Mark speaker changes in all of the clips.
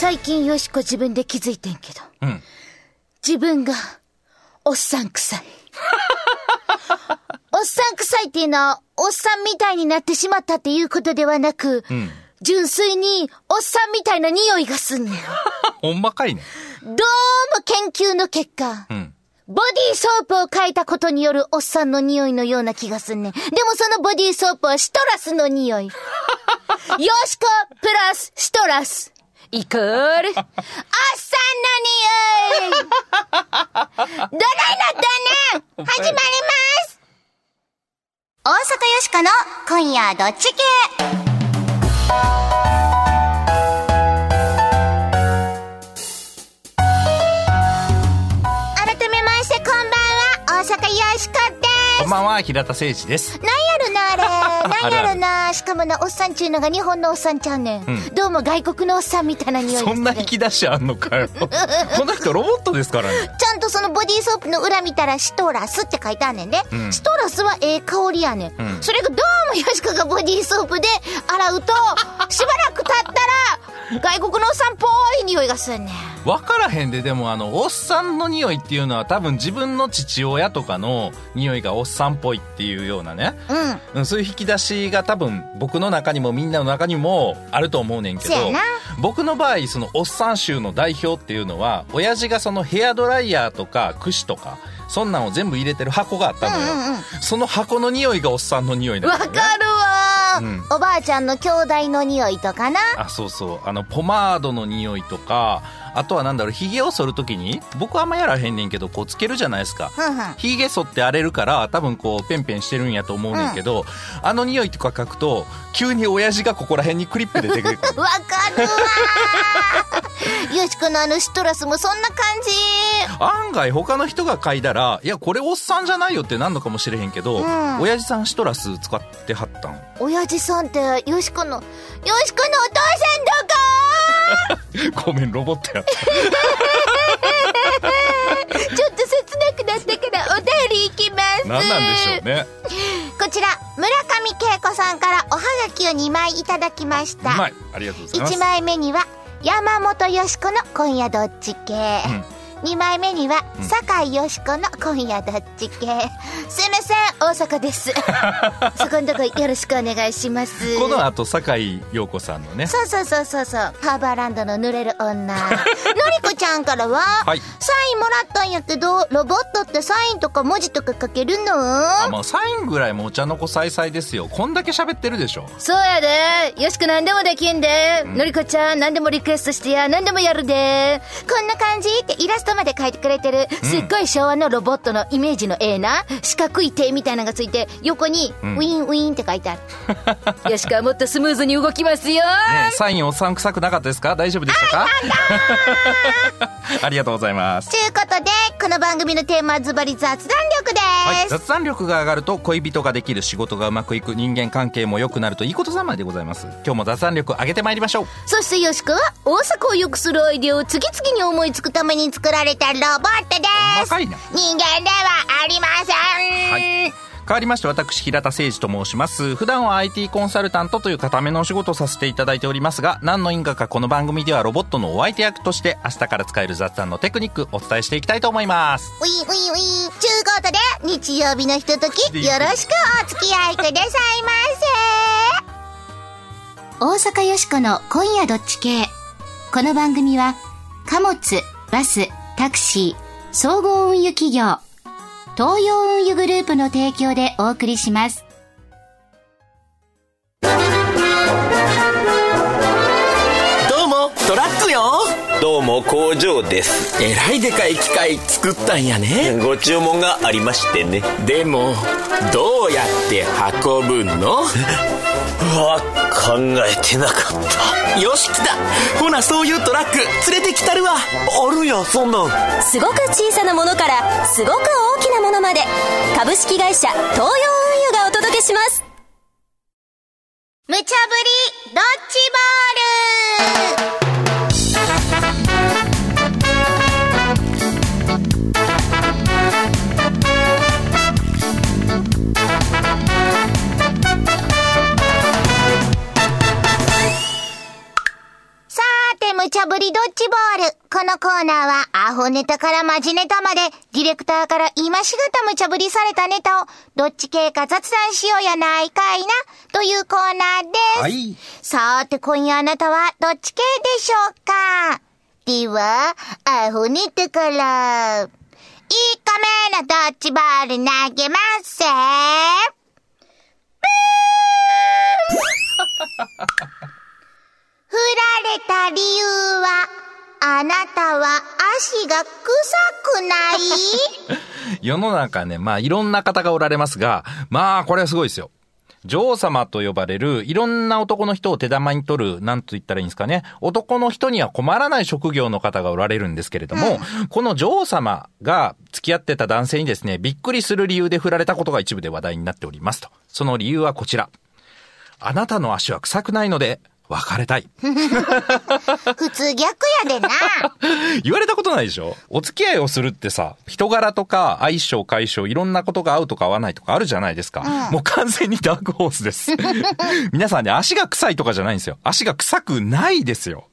Speaker 1: 最近よしこ自分で気づいてんけど。
Speaker 2: うん。
Speaker 1: 自分が、おっさん臭い。おっさん臭いっていうのは、おっさんみたいになってしまったっていうことではなく、
Speaker 2: ん
Speaker 1: 純粋に、おっさんみたいな匂いがすんねん。
Speaker 2: ほんまかいね。
Speaker 1: どうも研究の結果、
Speaker 2: うん。
Speaker 1: ボディーソープを変えたことによるおっさんの匂いのような気がすんねん。でもそのボディーソープはシトラスの匂い。よしこプラスシトラス。イコール、おっさんの匂い。どないなったね。ん始まります。大阪よしこの今夜どっち系。改めましてこんばんは、大阪よしこです。
Speaker 2: こんばんは、平田誠二です。
Speaker 1: なんやろな、やろな。しかもな、おっさんちゅうのが日本のおっさんちゃうねん。
Speaker 2: うん
Speaker 1: どうも外国のおっさんみたいな匂い
Speaker 2: そんな引き出しあんのかよ。この人ロボットですからね。
Speaker 1: ちゃんとそのボディーソープの裏見たらシトラスって書いてあんねんで。
Speaker 2: うん
Speaker 1: シトラスはええ香りやねん。
Speaker 2: うん
Speaker 1: それがどうもヨシコがボディーソープで洗うと、しばらく経ったら、外国のおっさんっぽい匂いがするね。ん。
Speaker 2: わからへんで、でもあの、おっさんの匂いっていうのは多分自分の父親とかの匂いがおっさんっぽいっていうようなね。
Speaker 1: うん。
Speaker 2: うん、そういう引き出しが多分僕の中にもみんなの中にもあると思うねんけど僕の場合そのおっさん臭の代表っていうのは親父がそのヘアドライヤーとか櫛とかそんなんを全部入れてる箱があったのよ、
Speaker 1: うんうんうん。
Speaker 2: その箱の匂いがおっさんの匂いね、
Speaker 1: かるわ、
Speaker 2: うん
Speaker 1: おばあちゃんの兄弟の匂いとかな。
Speaker 2: あそうそうあのポマードの匂いとかあとはなんだろうひげを剃るときに僕はあんまやらへんねんけどこうつけるじゃないですか。ひげ剃って荒れるから多分こうペンペンしてるんやと思うねんけど、あの匂いとか嗅ぐと急に親父がここら辺にクリップで出てくる
Speaker 1: わかるわー。よしこのあのシトラスもそんな感じ。
Speaker 2: 案外他の人が嗅いだらいやこれおっさんじゃないよってなんのかもしれへんけど、
Speaker 1: ん。
Speaker 2: 親父さんシトラス使ってはったん。
Speaker 1: 親父さんって、よしこの、よしこのお父さんどこ？
Speaker 2: ごめんロボットやった
Speaker 1: ちょっと切なくなったからお便りいきます。
Speaker 2: 何なんでしょうね
Speaker 1: こちら、村上恵子さんからおはがきを2枚いただきました。
Speaker 2: うまいありがとうございます
Speaker 1: 1枚目には、山本よしこの今夜どっち系。2枚目には、酒井よしこの今夜どっち系。すいません、大阪です。そこんとこよろしくお願いします。
Speaker 2: この後酒井陽子さんのね
Speaker 1: そうそうそうそうそう。ハーバーランドの濡れる女。のりこちゃんからは、
Speaker 2: はい
Speaker 1: サインもらったんやけど、ロボットってサインとか文字とか書けるの？
Speaker 2: あもうサインぐらいもお茶の子さいさいですよこんだけ喋ってるでしょ
Speaker 1: そうやで。よしく何でもできんで。のりこちゃん何でもリクエストしてや。何でもやるで。こんな感じってイラストまで描いてくれてる、すっごい昭和のロボットのイメージの絵な。四角い手みたいなのがついて、横に、ウ
Speaker 2: ん
Speaker 1: ィンウィンって書いてある。よしくはもっとスムーズに動きますよ。
Speaker 2: ねサインおっさん臭くなかったですか？大丈夫でしたか？ありがとうございます
Speaker 1: ということで、この番組のテーマはズバリ雑談力です。
Speaker 2: はい、雑談力が上がると恋人ができる仕事がうまくいく人間関係も良くなるといいことざまでございます今日も雑談力上げてまいりましょう
Speaker 1: そしてよしくは、大阪を良くするアイデアを次々に思いつくために作られたロボットです。人間ではありません。
Speaker 2: はい変わりまして私平田誠二と申します普段は IT コンサルタントという固めのお仕事をさせていただいておりますが何の因果かこの番組ではロボットのお相手役として明日から使える雑談のテクニックお伝えしていきたいと思います
Speaker 1: ウィンウィンウィン。ちゅうことで、日曜日のひととき、よろしくお付き合いくださいませ。大阪よしこの今夜どっち系。この番組は、貨物、バス、タクシー、総合運輸企業、東洋運輸グループの提供でお送りします。
Speaker 3: どうもトラックよ。
Speaker 4: どうも工場です。
Speaker 3: えらいでかい機械作ったんやね。
Speaker 4: ご注文がありましてね。
Speaker 3: でもどうやって運ぶの？
Speaker 4: う わ考えてなかっ
Speaker 3: よし来た。ほなそういうトラック連れてきたるわ。
Speaker 4: たあるやそんなん。
Speaker 5: すごく小さなものからすごく大きなものまで。株式会社東洋運輸がお届けします。
Speaker 1: 無茶ぶりドッジボール無茶ぶぶりドッジボール。このコーナーは、アホネタからマジネタまで、ディレクターから今しがた無茶ぶりされたネタを、どっち系か雑談しようやないかいな、というコーナーです。
Speaker 2: はい。
Speaker 1: さて、今夜あなたはどっち系でしょうか？では、アホネタから、1個目のドッジボール投げますせ振 られた理由は、あなたは足が臭くない？
Speaker 2: 世の中ね、まあいろんな方がおられますが、まあこれはすごいですよ。女王様と呼ばれる、いろんな男の人を手玉に取る、なんと言ったらいいんですかね。男の人には困らない職業の方がおられるんですけれども、この女王様が付き合ってた男性にですね、びっくりする理由で振られたことが一部で話題になっておりますと。その理由はこちら。あなたの足は臭くないので、別れたい。
Speaker 1: 普通逆やでな。
Speaker 2: 言われたことないでしょ？お付き合いをするってさ、人柄とか相性解消いろんなことが合うとか合わないとかあるじゃないですか。もう完全にダークホースです。皆さんね、足が臭いとかじゃないんですよ。足が臭くないですよ。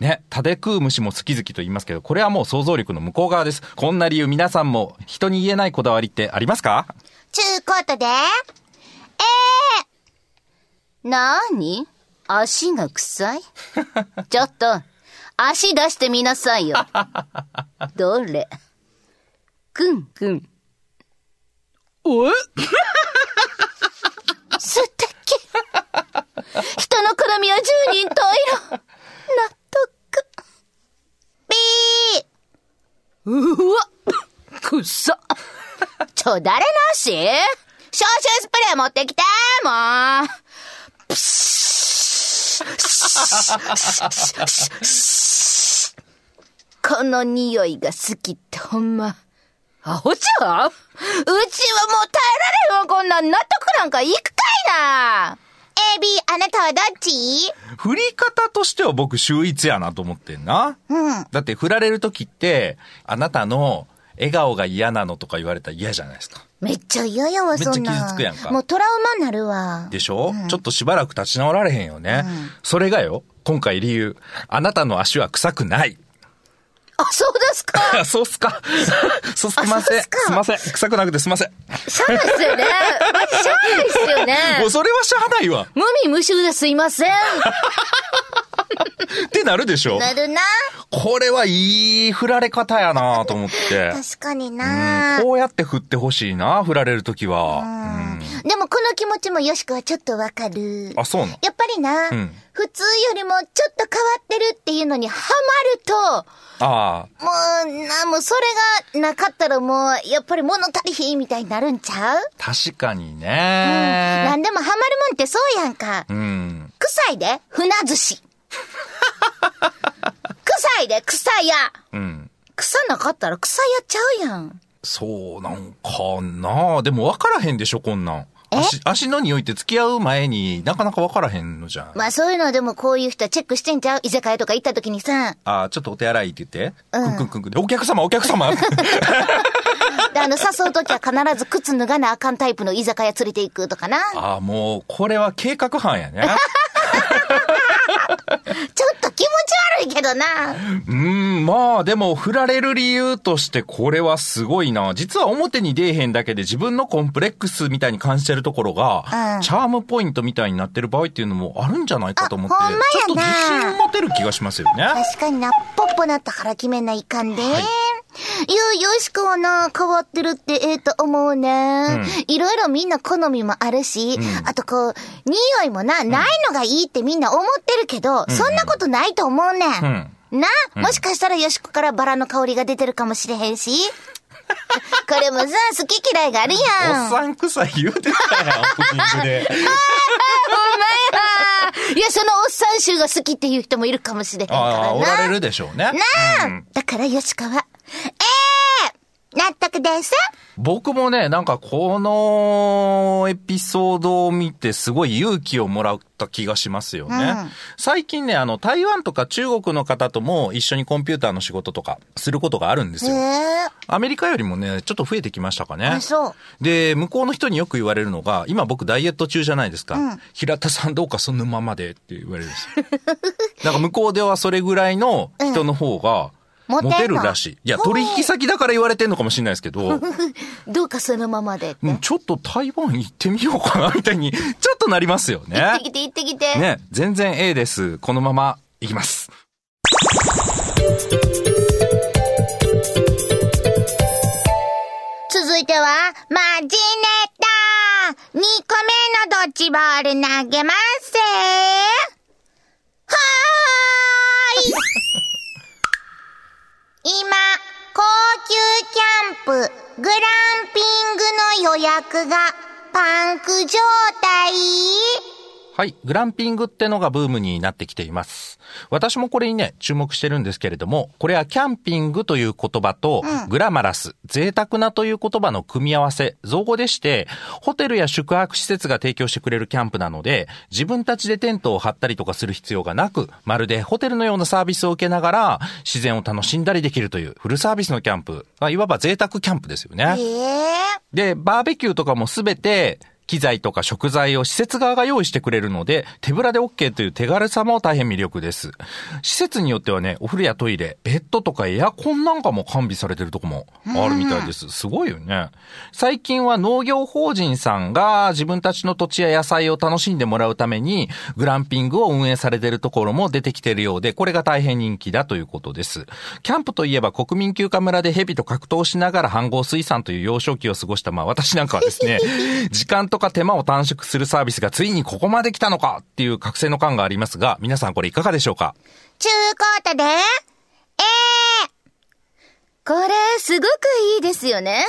Speaker 2: ね、食べ食う虫も好き好きと言いますけど、これはもう想像力の向こう側です。こんな理由皆さんも人に言えないこだわりってありますか？
Speaker 1: ちゅうことで、えー、なーに？足が臭い？ちょっと、足出してみなさいよ。どれ？くん。くん。おえ素敵。人の好みは十人十色。納得。ビー。うわ。くっさちょ、誰の足消臭スプレー持ってきてもう。プシッこの匂いが好きってほんま。アホちゃう？うちはもう耐えられへんわ、こんなん納得なんかいくかいな !AB、あなたはどっち？
Speaker 2: 振り方としては僕秀逸やなと思ってんな。
Speaker 1: うん。
Speaker 2: だって振られる時って、あなたの笑顔が嫌なのとか言われたら嫌じゃないですか。
Speaker 1: めっちゃ嫌やわ、そんなん。
Speaker 2: めっちゃ傷つくやんか
Speaker 1: もうトラウマになるわ。
Speaker 2: でしょ、ちょっとしばらく立ち直られへんよね。それがよ、今回理由。あなたの足は臭くない。
Speaker 1: あ、そうですか
Speaker 2: そうっすか。そうすいません。
Speaker 1: す
Speaker 2: ません。臭くなくてすいません。
Speaker 1: シャアですよね。マジシャアですよね
Speaker 2: もう。それはしゃあないわ。
Speaker 1: 無味無臭ですいません。
Speaker 2: ってなるでしょ？
Speaker 1: なるな。
Speaker 2: これはいい振られ方やなと思って。
Speaker 1: 確かに
Speaker 2: うん
Speaker 1: な。
Speaker 2: こうやって振ってほしいな、振られるときは。
Speaker 1: でもこの気持ちもよしくはちょっとわかる
Speaker 2: うん。あ、そうなの？
Speaker 1: やっぱりな、
Speaker 2: ん
Speaker 1: 普通よりもちょっと変わってるっていうのにハマる
Speaker 2: あ
Speaker 1: と、もう、な、もうそれがなかったらもう、やっぱり物足りひんみたいになるんちゃう、
Speaker 2: あ、確かに
Speaker 1: うん、
Speaker 2: ね。
Speaker 1: なんでもハマるもんってそうやんか。
Speaker 2: うん。
Speaker 1: 臭いで、船寿司。臭いで、草屋。
Speaker 2: うん。
Speaker 1: 草なかったら草やっちゃうやん。
Speaker 2: そうなんかなでも分からへんでしょ、こんなん。
Speaker 1: え？
Speaker 2: 足、足の匂いって付き合う前になかなか分からへんのじゃん。
Speaker 1: まあそういうのでもこういう人はチェックしてんちゃう？居酒屋とか行った時にさ、
Speaker 2: あ、ちょっとお手洗いって言って。
Speaker 1: うん
Speaker 2: くんくんくんでお客様、お客様。
Speaker 1: で、あの、誘う時は必ず靴脱がなあかんタイプの居酒屋連れて行くとかな。
Speaker 2: あ、もう、これは計画犯やね。
Speaker 1: ちょっと気持ち悪いけどな。
Speaker 2: うん、まあでも振られる理由としてこれはすごいな。実は表に出えへんだけで自分のコンプレックスみたいに感じてるところが、
Speaker 1: うん
Speaker 2: チャームポイントみたいになってる場合っていうのもあるんじゃないかと思って、
Speaker 1: あほんまやな
Speaker 2: ちょっと自信持てる気がしますよね。
Speaker 1: 確かにな、ポッポなったから決めないかんで。い、や、よしくはな、変わってるってええと思うね。いろいろみんな好みもあるし、あとこう、匂いもな、ないのがいいってみんな思ってるけど、そんなことないと思うねん。な、もしかしたらよしこからバラの香りが出てるかもしれへんし。これもさ、好き嫌いがあるやん。
Speaker 2: おっさん臭い言うてたやん、オープニングで。
Speaker 1: ほんまやいや、そのおっさん臭が好きっていう人もいるかもしれへんからな。
Speaker 2: ああ、おられるでしょうね。
Speaker 1: なあ、だからよしかは、ええ納得です。
Speaker 2: 僕もね、なんかこのエピソードを見てすごい勇気をもらった気がしますよね。
Speaker 1: うん
Speaker 2: 最近ね、あの、台湾とか中国の方とも一緒にコンピューターの仕事とかすることがあるんです
Speaker 1: へ
Speaker 2: よ。
Speaker 1: え。
Speaker 2: アメリカよりもね、ちょっと増えてきましたかね。で、向こうの人によく言われるのが、今僕ダイエット中じゃないですか。平田さんどうかそのままでって言われるんですよ。なんか向こうではそれぐらいの人の方が、
Speaker 1: モテんの
Speaker 2: モテるらしい。いや、取引先だから言われてんのかもしれないですけど、
Speaker 1: どうかそのままで
Speaker 2: ちょっと台湾行ってみようかな、みたいに、ちょっとなりますよね。
Speaker 1: 行ってきて行ってきて。
Speaker 2: ね、全然 A です。このまま行きます。
Speaker 1: 続いては、マジネタ !2 個目のドッジボール投げますせはーい今、高級キャンプ、グランピングの予約がパンク状態？
Speaker 2: はい。グランピングってのがブームになってきています。私もこれにね、注目してるんですけれども、これはキャンピングという言葉と、グラマラス、贅沢なという言葉の組み合わせ、造語でして、ホテルや宿泊施設が提供してくれるキャンプなので、自分たちでテントを張ったりとかする必要がなく、まるでホテルのようなサービスを受けながら、自然を楽しんだりできるというフルサービスのキャンプ。まあいわば贅沢キャンプですよね。
Speaker 1: ええ
Speaker 2: で、バーベキューとかもすべて、機材とか食材を施設側が用意してくれるので、手ぶらで OK という手軽さも大変魅力です。施設によってはね、お風呂やトイレ、ベッドとかエアコンなんかも完備されてるとこもあるみたいです。すごいよね。最近は農業法人さんが自分たちの土地や野菜を楽しんでもらうために、グランピングを運営されているところも出てきているようで、これが大変人気だということです。キャンプといえば国民休暇村で蛇と格闘しながら飯合水産という幼少期を過ごした、まあ私なんかはですね、時間ととか手間を短縮するサービスがついにここまで来たのかっていう覚醒の感がありますが、皆さんこれいかがでしょうか？
Speaker 1: 中コートで、これ、すごくいいですよね。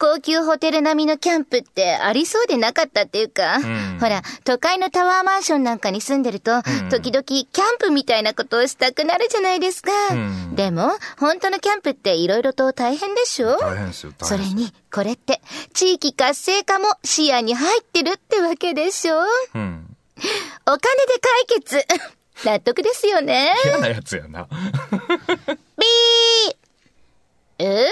Speaker 1: 高級ホテル並みのキャンプってありそうでなかったっていうか、ほら、都会のタワーマンションなんかに住んでると、時々キャンプみたいなことをしたくなるじゃないですか。
Speaker 2: ん
Speaker 1: でも、本当のキャンプって色々と大変でしょ？
Speaker 2: 大変ですよ
Speaker 1: それに、これって、地域活性化も視野に入ってるってわけでしょ？
Speaker 2: うん。
Speaker 1: お金で解決。納得ですよね。
Speaker 2: 嫌なやつやな。
Speaker 1: ビーえ？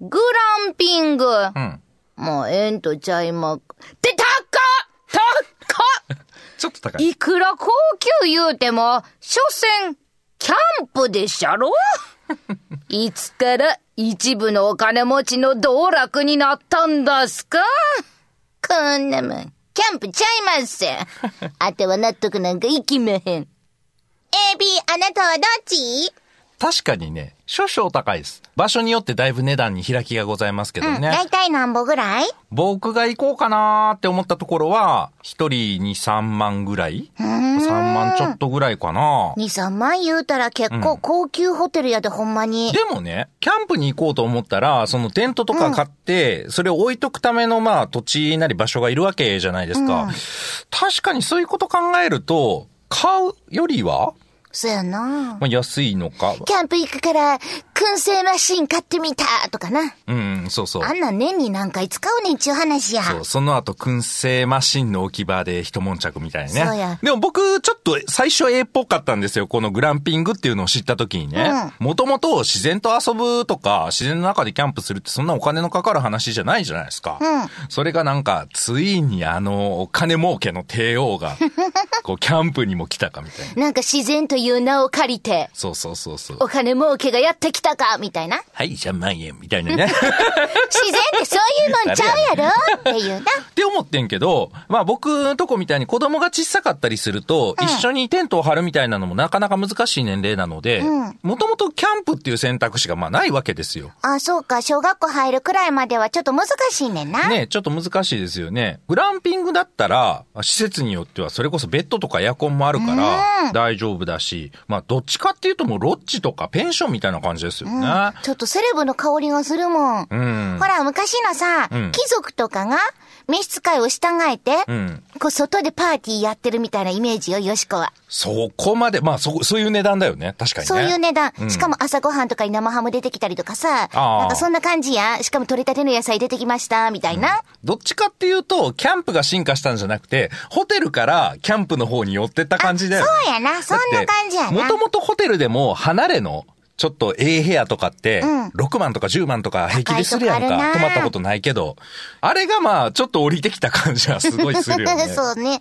Speaker 1: グランピング。
Speaker 2: うん。
Speaker 1: もうええんとちゃいま。で、高っ高っ
Speaker 2: ちょっと高い。
Speaker 1: いくら高級言うても、所詮、キャンプでっしゃろ？いつから一部のお金持ちの道楽になったんだすか？こんなもん、キャンプちゃいますせ。あては納得なんかいきまへん。A、B、あなたはどっち？
Speaker 2: 確かにね、少々高いです。場所によってだいぶ値段に開きがございますけど
Speaker 1: うん、
Speaker 2: ね。
Speaker 1: だいたい何本ぐらい？
Speaker 2: 僕が行こうかなーって思ったところは、一人に3万ぐらい ?3 万ちょっとぐらいかな。
Speaker 1: 2、3万言うたら結構高級ホテルやで、ほんまに。
Speaker 2: でもね、キャンプに行こうと思ったら、そのテントとか買って、それを置いとくためのまあ土地なり場所がいるわけじゃないですか。確かにそういうこと考えると、買うよりは、
Speaker 1: そやな
Speaker 2: まあ、安いのか。
Speaker 1: キャンプ行くから、燻製マシン買ってみたとかな。
Speaker 2: うん、そうそう。
Speaker 1: あんなん年に何回使うねんちゅう話や。
Speaker 2: そう、その後、燻製マシンの置き場で一悶着みたいなね。
Speaker 1: そうや
Speaker 2: でも僕、ちょっと最初 A っぽかったんですよ。このグランピングっていうのを知った時にね。もともと自然と遊ぶとか、自然の中でキャンプするってそんなお金のかかる話じゃないじゃないですか。それがなんか、ついにあの、お金儲けの帝王が、こう、キャンプにも来たかみたいな。
Speaker 1: なんか自然という名を借りて、
Speaker 2: そうそうそうそう。
Speaker 1: お金儲けがやってきたか、みたいな。
Speaker 2: はい、じゃあ万円みたいなね。
Speaker 1: 自然ってそういうもんちゃうやろ？っていうな。
Speaker 2: って思ってんけど、まあ僕のとこみたいに子供が小さかったりすると、一緒にテントを張るみたいなのもなかなか難しい年齢なので、もともとキャンプっていう選択肢がまあないわけですよ。
Speaker 1: あ、そうか、小学校入るくらいまではちょっと難しいねんな。
Speaker 2: ねちょっと難しいですよね。グランピングだったら、施設によってはそれこそベッドとかエアコンもあるから大丈夫だし、まあどっちかっていうともうロッジとかペンションみたいな感じですよね。
Speaker 1: ちょっとセレブの香りがするもん。
Speaker 2: うん。
Speaker 1: ほら、昔のさ、
Speaker 2: うん
Speaker 1: 貴族とかが、召使いを従えて、
Speaker 2: ん
Speaker 1: こう外でパーティーやってるみたいなイメージよ、よしこは。
Speaker 2: そこまで、まあそ、そういう値段だよね。確かにね。
Speaker 1: そういう値段。
Speaker 2: ん
Speaker 1: しかも朝ごはんとかに生ハム出てきたりとかさ、なんかそんな感じや。しかも取れたての野菜出てきました、みたいな。
Speaker 2: どっちかっていうと、キャンプが進化したんじゃなくて、ホテルからキャンプの方に寄ってった感じだよね。
Speaker 1: そうやな、そんな感じやな。
Speaker 2: もともとホテルでも離れの、ちょっとええ部屋とかって、
Speaker 1: うん
Speaker 2: 6万とか10万とか平気でするやんか。泊まったことないけど。あれがまあ、ちょっと降りてきた感じはすごいするよね。
Speaker 1: そうね。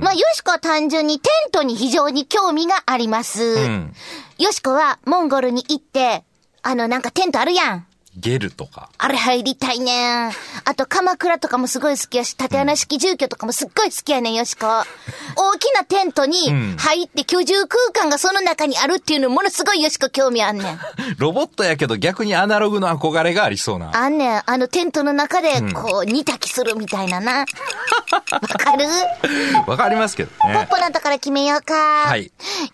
Speaker 1: まあ、よしこは単純にテントに非常に興味があります。
Speaker 2: ん
Speaker 1: よしこはモンゴルに行って、あの、なんかテントあるやん。
Speaker 2: ゲルとか。
Speaker 1: あれ入りたいねん。あと、鎌倉とかもすごい好きやし、縦穴式住居とかもすっごい好きやねん、よしこ。大きなテントに入って居住空間がその中にあるっていうのものすごいよしこ興味あんねん。
Speaker 2: ロボットやけど逆にアナログの憧れがありそうな。
Speaker 1: あんねん。あのテントの中で、こう、煮炊きするみたいなな。わかる？
Speaker 2: わかりますけど
Speaker 1: ポッ
Speaker 2: ね。
Speaker 1: ポのところ決めようか。
Speaker 2: はい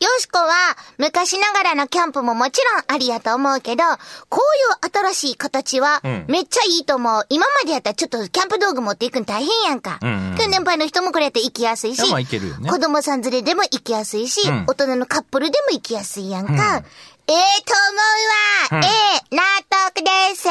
Speaker 1: よしこは、昔ながらのキャンプももちろんありやと思うけど、こういう新しい形は、
Speaker 2: ん
Speaker 1: めっちゃいいと思う。今までやったらちょっとキャンプ道具持っていくの大変やんか。
Speaker 2: んうん
Speaker 1: 年配の人もこれやって行きやすいし、
Speaker 2: いやまあ行けるよね
Speaker 1: 子供さん連れでも行きやすいし、
Speaker 2: うん
Speaker 1: 大人のカップルでも行きやすいやんか。ええと思うわ。ええ納得です。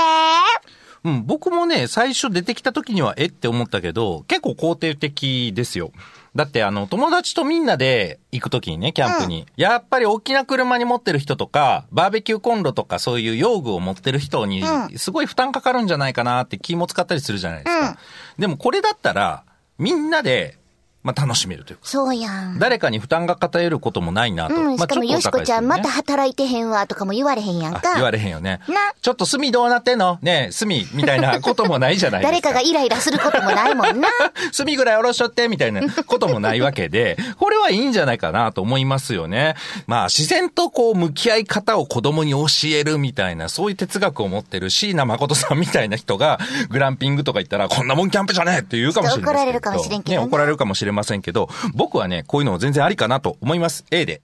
Speaker 2: うん、僕もね、最初出てきた時にはえって思ったけど、結構肯定的ですよ。だってあの、友達とみんなで行く時にね、キャンプに。やっぱり大きな車に持ってる人とか、バーベキューコンロとかそういう用具を持ってる人に、すごい負担かかるんじゃないかなって気も使ったりするじゃないですか。でもこれだったら、みんなで、まあ楽しめるというか。
Speaker 1: そうやん。
Speaker 2: 誰かに負担が偏ることもないなと。
Speaker 1: うん、し
Speaker 2: まあ
Speaker 1: かもよしこちゃん、また
Speaker 2: は
Speaker 1: 働いてへんわとかも言われへんやんか。
Speaker 2: 言われへんよね
Speaker 1: な。
Speaker 2: ちょっと炭どうなってんの？ねえ、炭みたいなこともないじゃないですか。
Speaker 1: 誰かがイライラすることもないもんな。
Speaker 2: 炭ぐらいおろしとって、みたいなこともないわけで、これはいいんじゃないかなと思いますよね。まあ、自然とこう、向き合い方を子供に教えるみたいな、そういう哲学を持ってる椎名誠さんみたいな人が、グランピングとか行ったら、こんなもんキャンプじゃねえって言うかもしれない。
Speaker 1: 怒られるかもしれんけどね
Speaker 2: ね、怒られるかもしれませんけど、僕はね、こういうのも全然ありかなと思います。A で。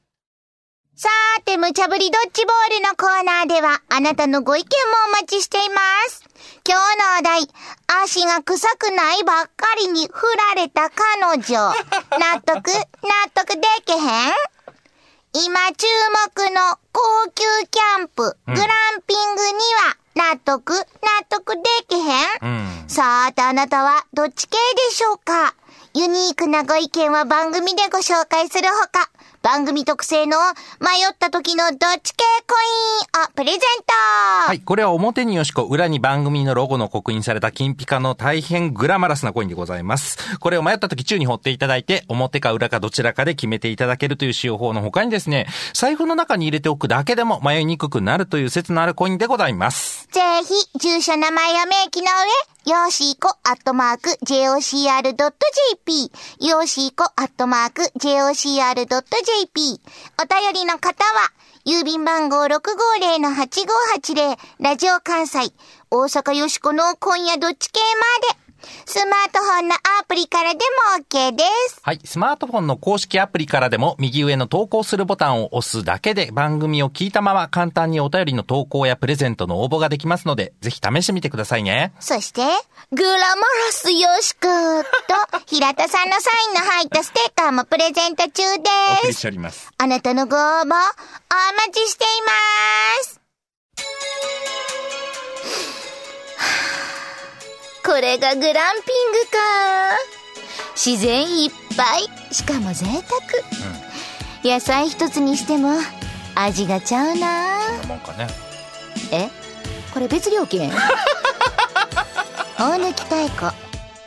Speaker 1: さーて、無茶ぶりドッジボールのコーナーでは、あなたのご意見もお待ちしています。今日のお題、足が臭くないばっかりに振られた彼女。納得納得でけへん？今注目の高級キャンプ、グランピングには、納得納得でけへん、
Speaker 2: ん
Speaker 1: さてあなたはどっち系でしょうか？ユニークなご意見は番組でご紹介するほか、番組特製の迷った時のどっち系コインをプレゼント
Speaker 2: はい。これは表によしこ、裏に番組のロゴの刻印された金ピカの大変グラマラスなコインでございます。これを迷った時宙に掘っていただいて、表か裏かどちらかで決めていただけるという使用法の他にですね、財布の中に入れておくだけでも迷いにくくなるという説のあるコインでございます。
Speaker 1: ぜひ、住所名前や名義の上、よしーこアットマーク jocr.jp、よしーこアットマーク jocr.jp、お便りの方は、郵便番号650-8580、ラジオ関西、大阪よしこの今夜どっち系まで、スマートフォンのアプリからでも OK です。
Speaker 2: はい。スマートフォンの公式アプリからでも右上の投稿するボタンを押すだけで番組を聞いたまま簡単にお便りの投稿やプレゼントの応募ができますので、ぜひ試してみてくださいね。
Speaker 1: そして、グラマラスよしくと、平田さんのサインの入ったステッカーもプレゼント中
Speaker 2: お送
Speaker 1: です。
Speaker 2: りしております。
Speaker 1: あなたのご応募、お待ちしています。これがグランピングか。自然いっぱい。しかも贅沢。野菜一つにしても、味がちゃうな。
Speaker 2: もんかね。
Speaker 1: え？これ別料金？大抜き太鼓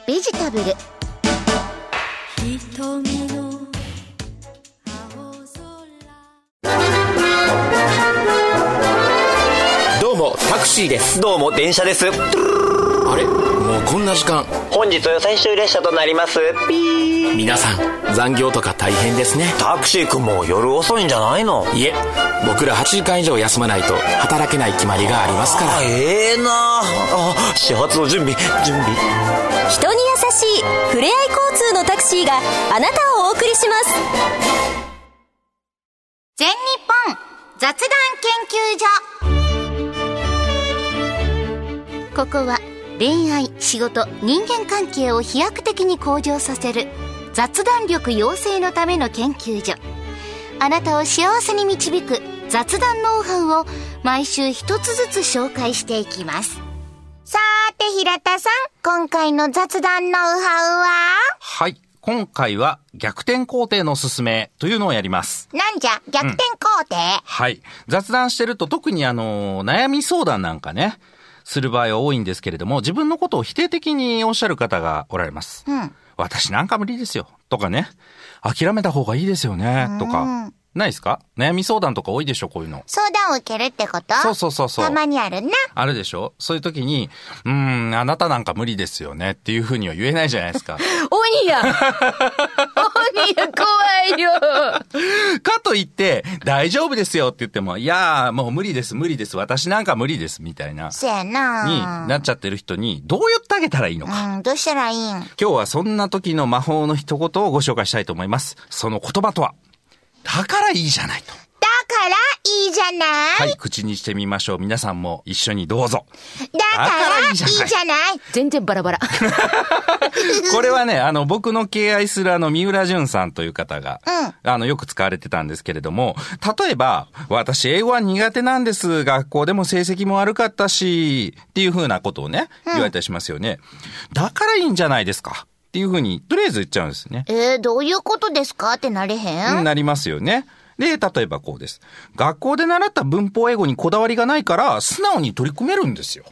Speaker 1: ベジタブル
Speaker 3: どうもタクシーです
Speaker 4: どうも電車です
Speaker 3: あれ？もうこんな時間。
Speaker 4: 本日は最終列車となります。ピー。
Speaker 3: 皆さん残業とか大変ですね。
Speaker 4: タクシー君も夜遅いんじゃないの？
Speaker 3: いえ僕ら8時間以上休まないと働けない決まりがありますから。
Speaker 4: ええな。あ始発の準備準備。
Speaker 5: 人に優しいふれあい交通のタクシーがあなたをお送りします。
Speaker 1: 全日本雑談研究所。ここは恋愛、仕事、人間関係を飛躍的に向上させる雑談力養成のための研究所。あなたを幸せに導く雑談ノウハウを毎週一つずつ紹介していきます。さーて、平田さん、今回の雑談ノウハウは？
Speaker 2: はい。今回は逆転工程の勧めというのをやります。
Speaker 1: なんじゃ、逆転工程、
Speaker 2: はい。雑談してると特にあの、悩み相談なんかね、する場合は多いんですけれども、自分のことを否定的におっしゃる方がおられます。
Speaker 1: うん
Speaker 2: 私なんか無理ですよ。とかね。諦めた方がいいですよね。とか。ないですか？悩み相談とか多いでしょ、こういうの。
Speaker 1: 相談を受けるってこと？
Speaker 2: そうそうそうそう
Speaker 1: たまにあるな。
Speaker 2: あるでしょ？そういう時に、うーん、あなたなんか無理ですよねっていうふうには言えないじゃないですか。
Speaker 1: 鬼や鬼や怖いよ
Speaker 2: かといって、大丈夫ですよって言っても、いやー、もう無理です、無理です、私なんか無理です、みたいな、
Speaker 1: せやな
Speaker 2: になっちゃってる人に、どう言ってあげたらいいのか。
Speaker 1: うん、どうしたらいいん？
Speaker 2: 今日はそんな時の魔法の一言をご紹介したいと思います。その言葉とは、だからいいじゃないと。
Speaker 1: だからいいじゃない、
Speaker 2: はい、口にしてみましょう。皆さんも一緒にどうぞ。
Speaker 1: だからいいじゃない全然バラバラ。
Speaker 2: これはね、あの、僕の敬愛するあの、三浦淳さんという方が、あの、よく使われてたんですけれども、例えば、私、英語は苦手なんです。学校でも成績も悪かったし、っていうふうなことをね、言われたりしますよね。だからいいんじゃないですか？っていうふうに、とりあえず言っちゃうんですね。
Speaker 1: えー、どういうことですか？ってなれへん、
Speaker 2: なりますよね。で、例えばこうです。学校で習った文法英語にこだわりがないから、素直に取り組めるんですよ。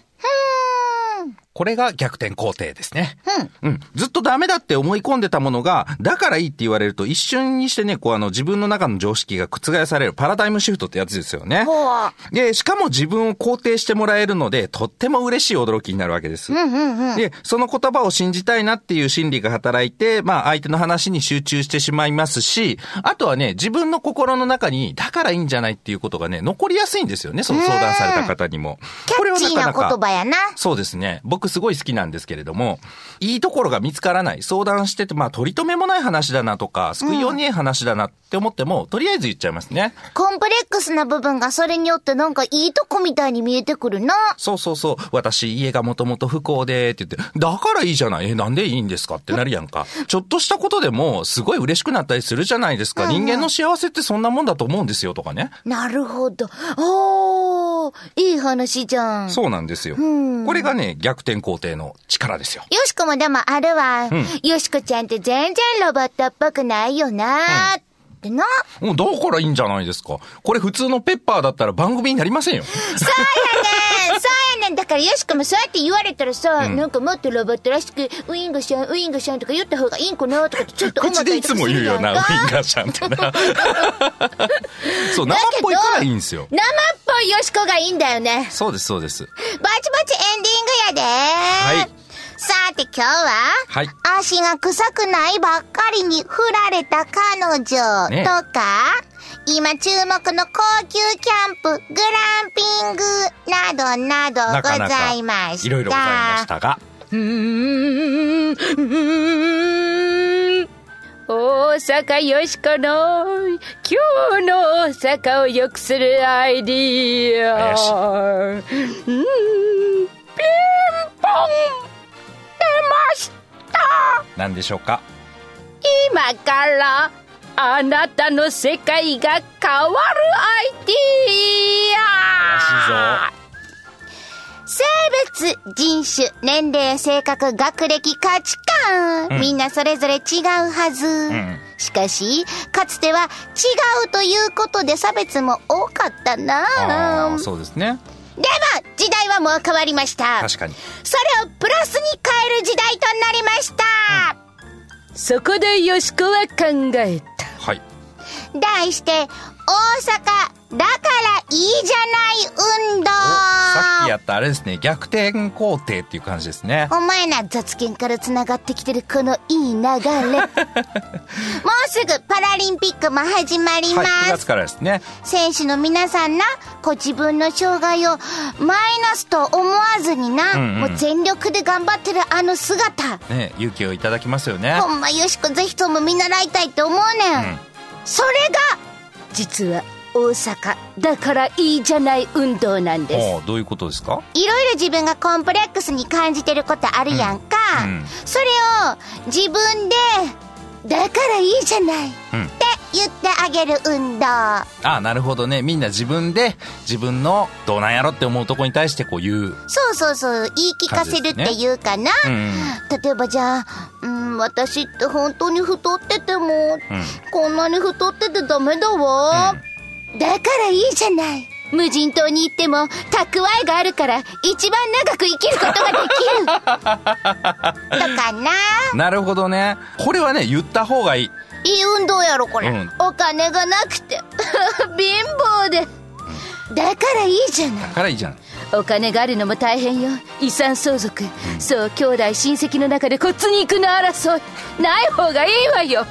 Speaker 2: これが逆転工程ですね。うん。ずっとダメだって思い込んでたものが、だからいいって言われると一瞬にしてね、こうあの自分の中の常識が覆されるパラダイムシフトってやつですよね。
Speaker 1: ほう。
Speaker 2: で、しかも自分を肯定してもらえるので、とっても嬉しい驚きになるわけです。で、その言葉を信じたいなっていう心理が働いて、まあ相手の話に集中してしまいますし、あとはね、自分の心の中に、だからいいんじゃないっていうことがね、残りやすいんですよね、その相談された方にも。
Speaker 1: キャッチーな言葉やな。
Speaker 2: そうですね。僕すごい好きなんですけれども、いいところが見つからない。相談してて、まあ、取り留めもない話だなとか、救いようねえ話だなって思っても、とりあえず言っちゃいますね。
Speaker 1: コンプレックスな部分がそれによってなんかいいとこみたいに見えてくるな。
Speaker 2: そうそうそう。私、家がもともと不幸で、って言って、だからいいじゃない。え、なんでいいんですかってなるやんか。ちょっとしたことでも、すごい嬉しくなったりするじゃないですか。人間の幸せってそんなもんだと思うんですよ、とかね。
Speaker 1: なるほど。おー、いい話じゃん。
Speaker 2: そうなんですよ。これがね、逆転工程の力ですよ。
Speaker 1: よしこもでもあるわ。よしこちゃんって全然ロボットっぽくないよなーってな。
Speaker 2: もうだからいいんじゃないですか。これ普通のペッパーだったら番組になりませんよ。
Speaker 1: そうやねんそう やねんだからよしこもそうやって言われたらさ、なんかもっとロボットらしく、ウイングシャン、ウイングシャンとか言った方がいいんかなとかってちょっと思った
Speaker 2: 口でいつも言うよな、ウ
Speaker 1: か
Speaker 2: ンガーシャンってな。そう、生っぽいからいいんですよ。
Speaker 1: 生っぽいよしこがいいんだよね。
Speaker 2: そうです、そうです。
Speaker 1: ぼちぼちエンディングやで
Speaker 2: はい。
Speaker 1: さて今日は、
Speaker 2: はい。
Speaker 1: 足が臭くないばっかりに振られた彼女
Speaker 2: ね
Speaker 1: とか、今注目の高級キャンプ、グランピングなどなどございました。
Speaker 2: いろいろございましたが。
Speaker 1: うーん。うーん。大阪よしこの今日の大阪を良くするアイディア。うん。ピンポン
Speaker 2: 何でしょうか？
Speaker 1: 今からあなたの世界が変わるアイディア。性別、人種、年齢、性格、学歴、価値観、
Speaker 2: うん。
Speaker 1: みんなそれぞれ違うはず。
Speaker 2: ん。
Speaker 1: しかし、かつては違うということで差別も多かったな
Speaker 2: そうですね。
Speaker 1: でも、時代はもう変わりました。
Speaker 2: 確かに。
Speaker 1: それをプラスに変える時代となりました。そこでよしこは考えた。
Speaker 2: はい。
Speaker 1: 題して、大阪、だからいいじゃない運動
Speaker 2: さっきやったあれですね、逆転工程っていう感じですね。
Speaker 1: お前な雑研から繋がってきてるこのいい流れ。もうすぐパラリンピックも始まりま
Speaker 2: はい、9
Speaker 1: す。
Speaker 2: 月からですね。
Speaker 1: 選手の皆さんな、ご自分の障害をマイナスと思わずにな、
Speaker 2: んうん
Speaker 1: もう全力で頑張ってるあの姿。
Speaker 2: ね、勇気をいただきますよね。
Speaker 1: ほんまよしこぜひとも見習いたいって思うねん。
Speaker 2: うん
Speaker 1: それが、実は大阪。だからいいじゃない運動なんです。
Speaker 2: どういうことですか？
Speaker 1: いろいろ自分がコンプレックスに感じてることあるやんか、
Speaker 2: うん。うん
Speaker 1: それを自分でだからいいじゃない、
Speaker 2: うん。
Speaker 1: って言ってあげる運動。
Speaker 2: ああなるほどね。みんな自分で自分のどうなんやろって思うとこに対してこう言う。
Speaker 1: そうそうそう。言い聞かせるっていうかな、
Speaker 2: うんうん。
Speaker 1: 例えばじゃあ、うん、私って本当に太ってても、こんなに太っててダメだわ、だからいいじゃない。無人島に行っても蓄えがあるから一番長く生きることができる。とかな。
Speaker 2: なるほどね。これはね言った方がいい。
Speaker 1: いい運動やろこれ、
Speaker 2: うん。
Speaker 1: お金がなくて。貧乏で。だからいいじゃない。
Speaker 2: だからいいじゃん
Speaker 1: お金があるのも大変よ。遺産相続、そう兄弟親戚の中で骨肉の争い。ない方がいいわよ。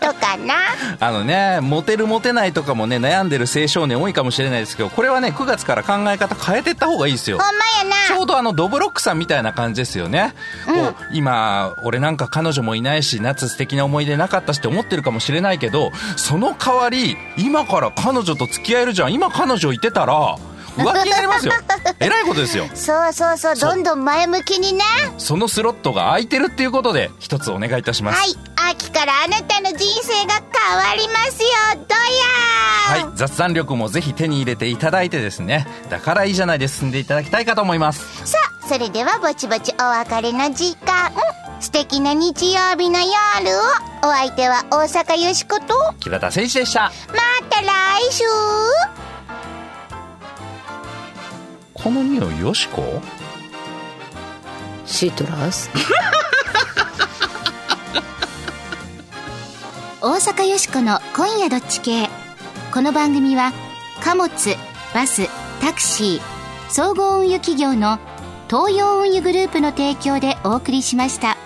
Speaker 1: とかな。
Speaker 2: あのねモテるモテないとかもね悩んでる青少年多いかもしれないですけどこれはね9月から考え方変えてった方がいいですよ。
Speaker 1: ほんまやな。
Speaker 2: ちょうどあのドブロックさんみたいな感じですよね、こう今俺なんか彼女もいないし夏素敵な思い出なかったしって思ってるかもしれないけどその代わり今から彼女と付き合えるじゃん。今彼女いてたら浮気になりますよ。えらいことですよ。
Speaker 1: そうそう
Speaker 2: そう。
Speaker 1: どんどん前向きにな
Speaker 2: そのスロットが空いてるっていうことで一つお願いいたします。
Speaker 1: はい。秋からあなたの人生が変わりますよ。どや
Speaker 2: はい、雑談力もぜひ手に入れていただいてですね。だからいいじゃないで進んでいただきたいかと思います。
Speaker 1: さあそれではぼちぼちお別れの時間。素敵な日曜日の夜を。お相手は大阪よしこと。
Speaker 2: 木田誠一でした。
Speaker 1: また来週
Speaker 2: この匂いよしこ？
Speaker 1: シトラス？大阪よしこの「今夜どっち系」この番組は貨物バスタクシー総合運輸企業の東洋運輸グループの提供でお送りしました。